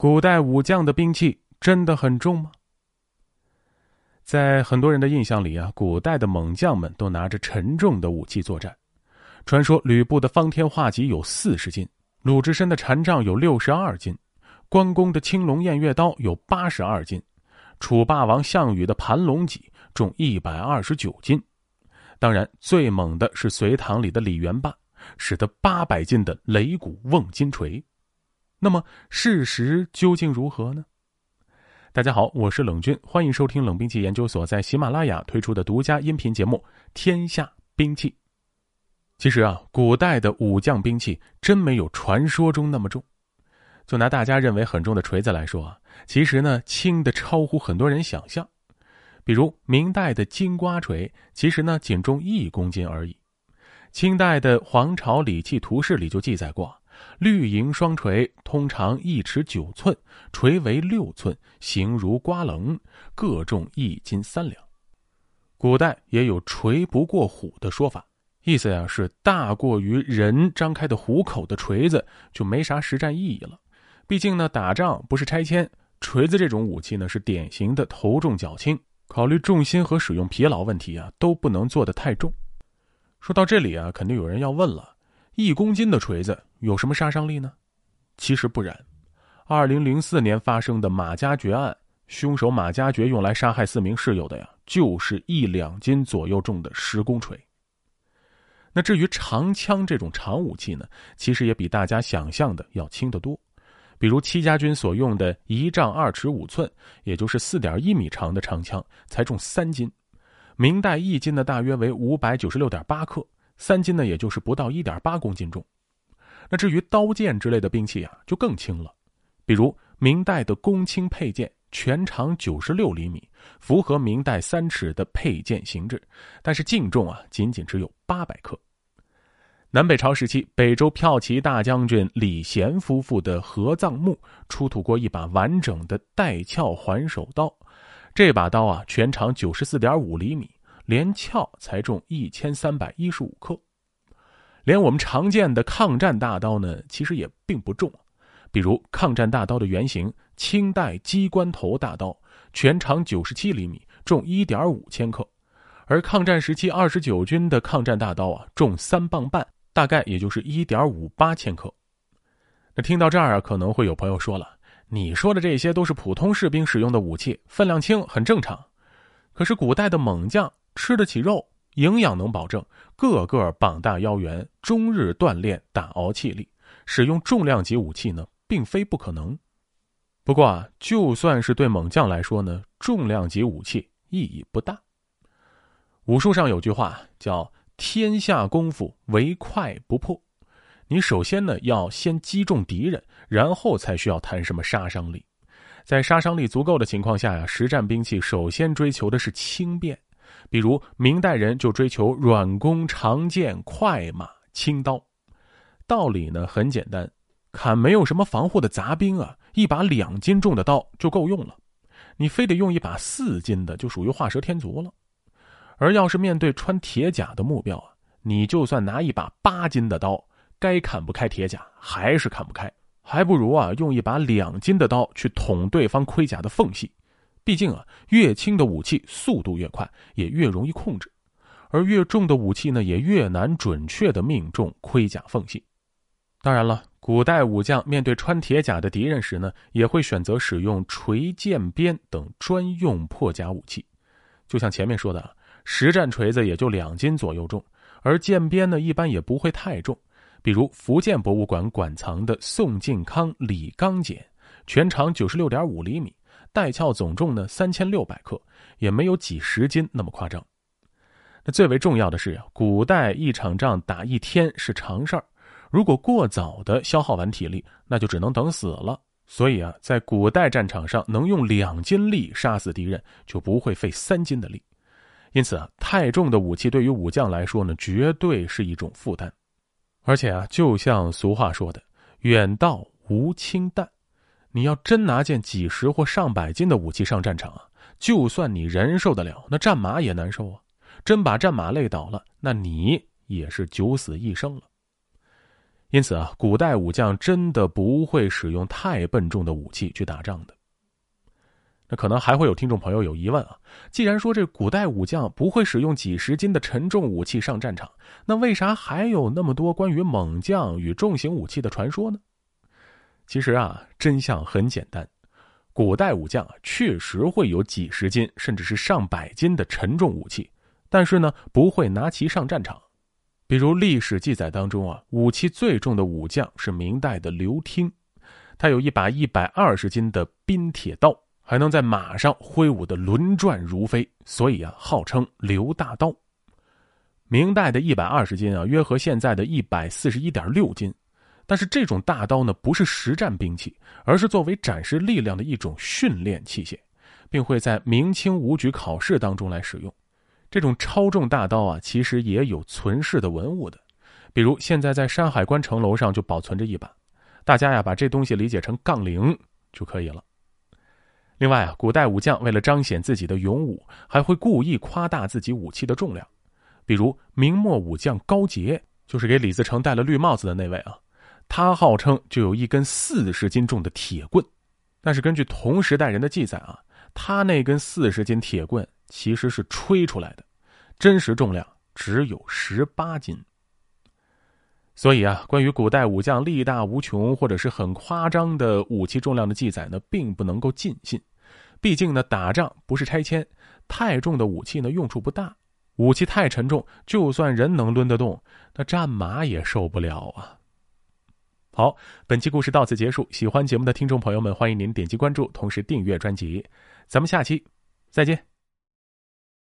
古代武将的兵器真的很重吗？在很多人的印象里啊，古代的猛将们都拿着沉重的武器作战。传说吕布的方天画戟有四十斤，鲁智深的禅杖有六十二斤，关公的青龙偃月刀有八十二斤，楚霸王项羽的盘龙戟重一百二十九斤。当然，最猛的是隋唐里的李元霸，使得八百斤的擂鼓瓮金锤。那么，事实究竟如何呢？大家好，我是冷军，欢迎收听冷兵器研究所在喜马拉雅推出的独家音频节目《天下兵器》。其实啊，古代的武将兵器真没有传说中那么重。就拿大家认为很重的锤子来说啊，其实呢，轻的超乎很多人想象。比如明代的金瓜锤，其实呢仅重一公斤而已。清代的《皇朝礼器图式》里就记载过，绿银双锤通常一尺九寸，锤为六寸，形如瓜棱，各重一斤三两。古代也有“锤不过虎”的说法，意思呀是大过于人张开的虎口的锤子就没啥实战意义了。毕竟呢，打仗不是拆迁，锤子这种武器呢是典型的头重脚轻。考虑重心和使用疲劳问题啊，都不能做得太重。说到这里啊，肯定有人要问了：一公斤的锤子有什么杀伤力呢？其实不然。二零零四年发生的马加爵案，凶手马加爵用来杀害四名室友的呀，就是一两斤左右重的十公锤。那至于长枪这种长武器呢，其实也比大家想象的要轻得多。比如戚家军所用的一丈二尺五寸，也就是四点一米长的长枪，才重三斤。明代一斤的，大约为五百九十六点八克，三斤呢，也就是不到一点八公斤重。那至于刀剑之类的兵器啊，就更轻了。比如明代的公卿佩剑，全长九十六厘米，符合明代三尺的佩剑形制，但是净重啊，仅仅只有八百克。南北朝时期，北周骠骑大将军李贤夫妇的合葬墓出土过一把完整的带鞘环首刀，这把刀啊，全长九十四点五厘米，连鞘才重一千三百一十五克。连我们常见的抗战大刀呢，其实也并不重。比如抗战大刀的原型清代机关头大刀，全长九十七厘米，重一点五千克，而抗战时期二十九军的抗战大刀啊，重三磅半。大概也就是一点五八千克。那听到这儿啊，可能会有朋友说了：“你说的这些都是普通士兵使用的武器，分量轻很正常。可是古代的猛将吃得起肉，营养能保证，个个膀大腰圆，终日锻炼打熬气力，使用重量级武器呢，并非不可能。不过啊，就算是对猛将来说呢，重量级武器意义不大。武术上有句话叫。”天下功夫唯快不破，你首先呢要先击中敌人，然后才需要谈什么杀伤力。在杀伤力足够的情况下呀，实战兵器首先追求的是轻便。比如明代人就追求软弓、长剑、快马、轻刀。道理呢很简单，砍没有什么防护的杂兵啊，一把两斤重的刀就够用了。你非得用一把四斤的，就属于画蛇添足了。而要是面对穿铁甲的目标啊，你就算拿一把八斤的刀，该砍不开铁甲还是砍不开，还不如啊用一把两斤的刀去捅对方盔甲的缝隙。毕竟啊，越轻的武器速度越快，也越容易控制；而越重的武器呢，也越难准确的命中盔甲缝隙。当然了，古代武将面对穿铁甲的敌人时呢，也会选择使用锤、剑、鞭等专用破甲武器。就像前面说的。实战锤子也就两斤左右重，而剑鞭呢，一般也不会太重。比如福建博物馆馆藏的宋靖康李纲简，全长九十六点五厘米，带鞘总重呢三千六百克，也没有几十斤那么夸张。那最为重要的是呀，古代一场仗打一天是常事儿，如果过早的消耗完体力，那就只能等死了。所以啊，在古代战场上，能用两斤力杀死敌人，就不会费三斤的力。因此啊，太重的武器对于武将来说呢，绝对是一种负担。而且啊，就像俗话说的“远道无轻弹”，你要真拿件几十或上百斤的武器上战场啊，就算你人受得了，那战马也难受啊。真把战马累倒了，那你也是九死一生了。因此啊，古代武将真的不会使用太笨重的武器去打仗的。那可能还会有听众朋友有疑问啊，既然说这古代武将不会使用几十斤的沉重武器上战场，那为啥还有那么多关于猛将与重型武器的传说呢？其实啊，真相很简单，古代武将确实会有几十斤甚至是上百斤的沉重武器，但是呢，不会拿其上战场。比如历史记载当中啊，武器最重的武将是明代的刘听，他有一把一百二十斤的冰铁刀。还能在马上挥舞的轮转如飞，所以啊，号称刘大刀。明代的一百二十斤啊，约合现在的一百四十一点六斤。但是这种大刀呢，不是实战兵器，而是作为展示力量的一种训练器械，并会在明清武举考试当中来使用。这种超重大刀啊，其实也有存世的文物的，比如现在在山海关城楼上就保存着一把。大家呀，把这东西理解成杠铃就可以了。另外啊，古代武将为了彰显自己的勇武，还会故意夸大自己武器的重量。比如明末武将高杰，就是给李自成戴了绿帽子的那位啊，他号称就有一根四十斤重的铁棍。但是根据同时代人的记载啊，他那根四十斤铁棍其实是吹出来的，真实重量只有十八斤。所以啊，关于古代武将力大无穷或者是很夸张的武器重量的记载呢，并不能够尽信。毕竟呢，打仗不是拆迁，太重的武器呢用处不大，武器太沉重，就算人能抡得动，那战马也受不了啊。好，本期故事到此结束。喜欢节目的听众朋友们，欢迎您点击关注，同时订阅专辑。咱们下期再见。